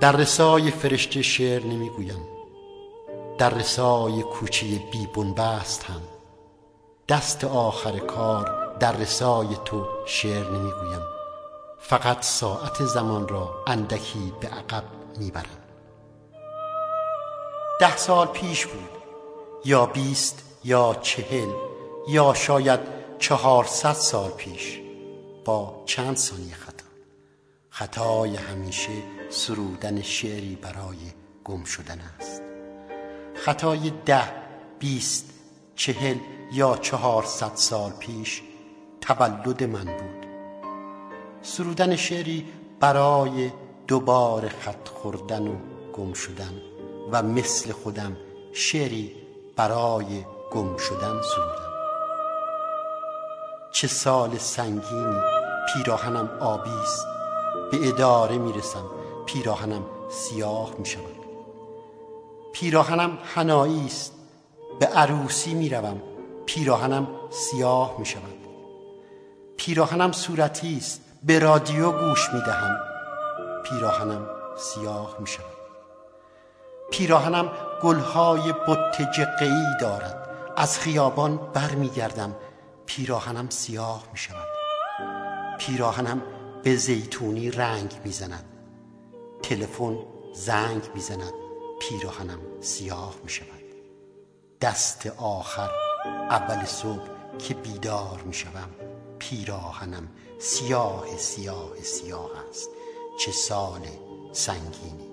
در رسای فرشته شعر نمی‌گویم. در رسای کوچه بی بنبست هم. دست آخر کار در رسای تو شعر نمی‌گویم. فقط ساعت زمان را اندکی به عقب می‌برم. ده سال پیش بود. یا بیست یا چهل یا شاید چهارصد سال پیش. با چند ثانیه خطا خطای همیشه سرودن شعری برای گم شدن است. خطای ده بیست چهل یا چهارصد سال پیش تولد من بود. سرودن شعری برای دوباره خط خوردن و گم شدن و مثل خودم شعری برای گم شدن سرودم. چه سال سنگینی پیراهنم آبی است. به اداره می‌رسم. پیراهنم سیاه می شود پیراهنم هنایی است. به عروسی می‌روم. پیراهنم سیاه می شود پیراهنم صورتی است. به رادیو گوش می دهم پیراهنم سیاه می شود پیراهنم گلهای بت جقهای دارد. از خیابان برمیگردم. پیراهنم سیاه می شود پیراهنم به زیتونی رنگ می‌زند. تلفن زنگ می‌زند. پیراهنم سیاه می شود دست آخر اول صبح که بیدار می شوم پیراهنم سیاه سیاه سیاه است. چه سال سنگینی.